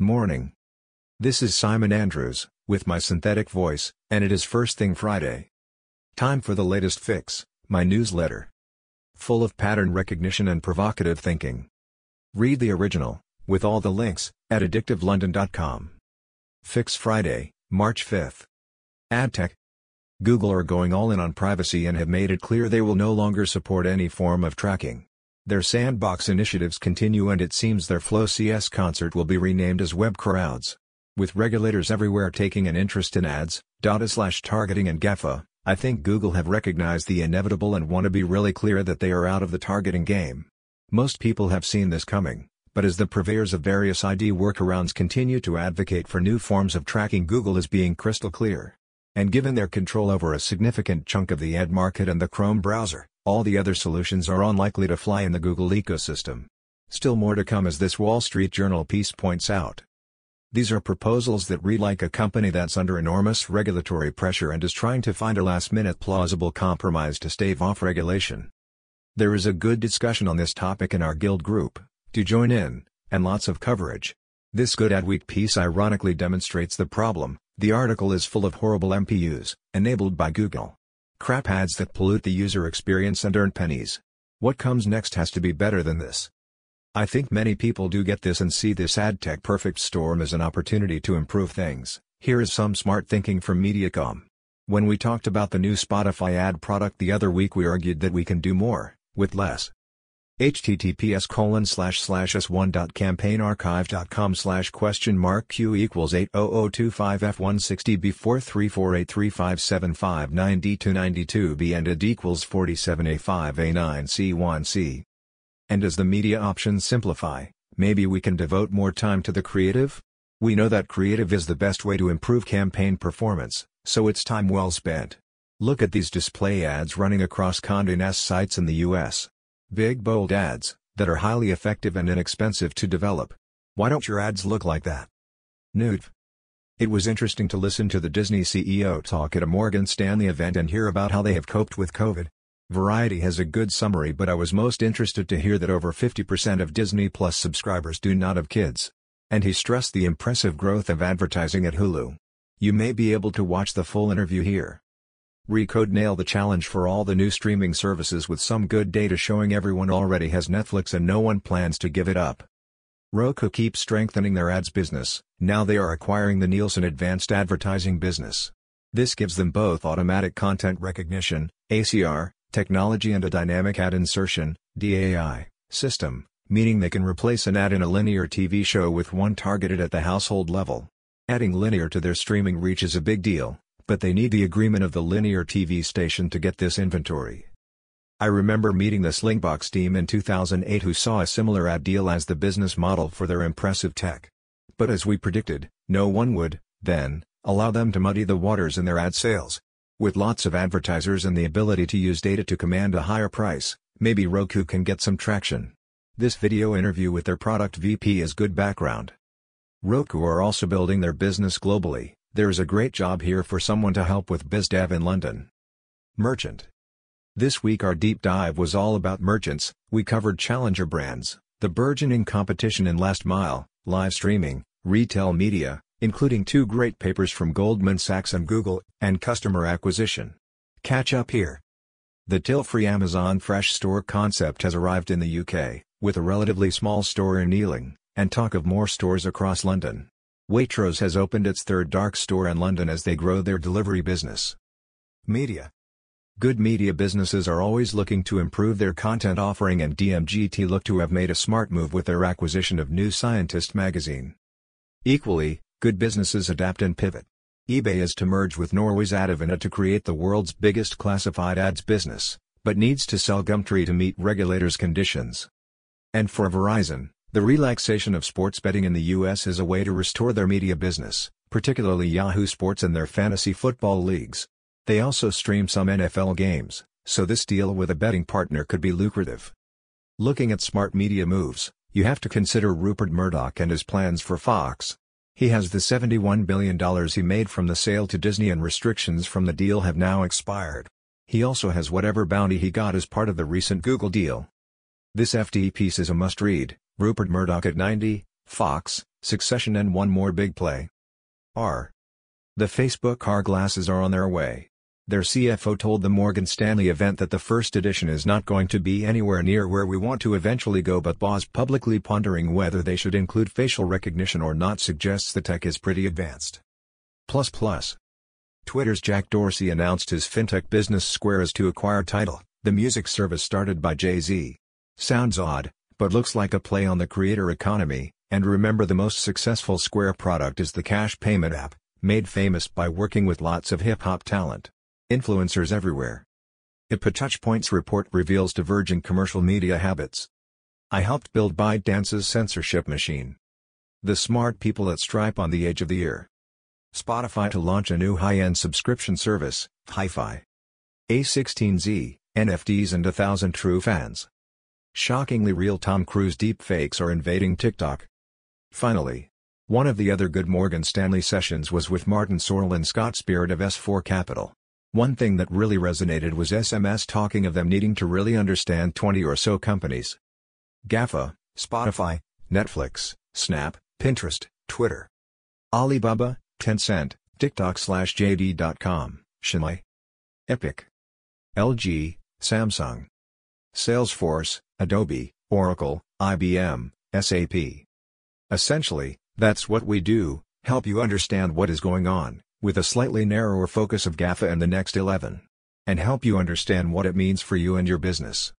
Morning. This is Simon Andrews, with my synthetic voice, and it is First Thing Friday. Time for the latest fix, my newsletter. Full of pattern recognition and provocative thinking. Read the original, with all the links, at addictivelondon.com. Fix Friday, March 5th. AdTech. Google are going all in on privacy and have made it clear they will no longer support any form of tracking. Their sandbox initiatives continue and it seems their Flow CS concert will be renamed as Web Crowds. With regulators everywhere taking an interest in ads, data slash targeting and GAFA, I think Google have recognized the inevitable and want to be really clear that they are out of the targeting game. Most people have seen this coming, but as the purveyors of various ID workarounds continue to advocate for new forms of tracking Google is being crystal clear. And given their control over a significant chunk of the ad market and the Chrome browser, all the other solutions are unlikely to fly in the Google ecosystem. Still more to come as this Wall Street Journal piece points out. These are proposals that read like a company that's under enormous regulatory pressure and is trying to find a last-minute plausible compromise to stave off regulation. There is a good discussion on this topic in our Guild group, do join in, and lots of coverage. This Good Ad Week piece ironically demonstrates the problem, the article is full of horrible MPUs, enabled by Google. Crap ads that pollute the user experience and earn pennies. What comes next has to be better than this. I think many people do get this and see this ad tech perfect storm as an opportunity to improve things. Here is some smart thinking from Mediacom. When we talked about the new Spotify ad product the other week we argued that we can do more, with less https colon slash slash s1.campaignarchive.com slash question mark q equals 80025 f160 b 434835759 d 292 b and id equals 47a5a9c1c. And as the media options simplify, maybe we can devote more time to the creative? We know that creative is the best way to improve campaign performance, so it's time well spent. Look at these display ads running across Condé Nast sites in the US. Big bold ads, that are highly effective and inexpensive to develop. Why don't your ads look like that? Nude. It was interesting to listen to the Disney CEO talk at a Morgan Stanley event and hear about how they have coped with COVID. Variety has a good summary but I was most interested to hear that over 50% of Disney Plus subscribers do not have kids. And he stressed the impressive growth of advertising at Hulu. You may be able to watch the full interview here. Recode nail the challenge for all the new streaming services with some good data showing everyone already has Netflix and no one plans to give it up. Roku keeps strengthening their ads business, now they are acquiring the Nielsen Advanced Advertising business. This gives them both automatic content recognition, ACR, technology and a dynamic ad insertion, DAI, system, meaning they can replace an ad in a linear TV show with one targeted at the household level. Adding linear to their streaming reach is a big deal, but they need the agreement of the linear TV station to get this inventory. I remember meeting the Slingbox team in 2008 who saw a similar ad deal as the business model for their impressive tech. But as we predicted, no one would, then, allow them to muddy the waters in their ad sales. With lots of advertisers and the ability to use data to command a higher price, maybe Roku can get some traction. This video interview with their product VP is good background. Roku are also building their business globally, there is a great job here for someone to help with BizDev in London. Merchant. This week our deep dive was all about merchants, we covered challenger brands, the burgeoning competition in last mile, live streaming, retail media, including two great papers from Goldman Sachs and Google, and customer acquisition. Catch up here. The till-free Amazon Fresh Store concept has arrived in the UK, with a relatively small store in Ealing, and talk of more stores across London. Waitrose has opened its third dark store in London as they grow their delivery business. Media Good media businesses are always looking to improve their content offering and DMGT look to have made a smart move with their acquisition of New Scientist magazine. Equally, good businesses adapt and pivot. eBay is to merge with Norway's Adevinta to create the world's biggest classified ads business, but needs to sell Gumtree to meet regulators' conditions. And for Verizon, the relaxation of sports betting in the U.S. is a way to restore their media business, particularly Yahoo Sports and their fantasy football leagues. They also stream some NFL games, so this deal with a betting partner could be lucrative. Looking at smart media moves, you have to consider Rupert Murdoch and his plans for Fox. He has the $71 billion he made from the sale to Disney and restrictions from the deal have now expired. He also has whatever bounty he got as part of the recent Google deal. This FT piece is a must-read, Rupert Murdoch at 90, Fox, Succession and one more big play. R. The Facebook car glasses are on their way. Their CFO told the Morgan Stanley event that the first edition is not going to be anywhere near where we want to eventually go but Boz publicly pondering whether they should include facial recognition or not suggests the tech is pretty advanced. Plus plus. Twitter's Jack Dorsey announced his fintech business Square is to acquire Tidal, the music service started by Jay-Z. Sounds odd, but looks like a play on the creator economy, and remember the most successful Square product is the cash payment app, made famous by working with lots of hip-hop talent. Influencers everywhere. IPA Touchpoints report reveals diverging commercial media habits. I helped build ByteDance's censorship machine. The smart people at Stripe on the edge of the year. Spotify to launch a new high-end subscription service, Hi-Fi. A16Z, NFTs and a thousand true fans. Shockingly real Tom Cruise deepfakes are invading TikTok. Finally, one of the other good Morgan Stanley sessions was with Martin Sorrell and Scott Spirit of S4 Capital. One thing that really resonated was SMS talking of them needing to really understand 20 or so companies. GAFA, Spotify, Netflix, Snap, Pinterest, Twitter. Alibaba, Tencent, TikTok slash JD.com, Shanghai. Epic. LG, Samsung. Salesforce, Adobe, Oracle, IBM, SAP. Essentially, that's what we do, help you understand what is going on, with a slightly narrower focus of GAFA and the next 11. And help you understand what it means for you and your business.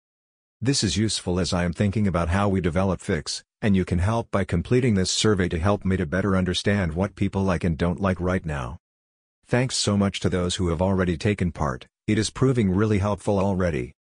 This is useful as I am thinking about how we develop Fix, and you can help by completing this survey to help me to better understand what people like and don't like right now. Thanks so much to those who have already taken part, it is proving really helpful already.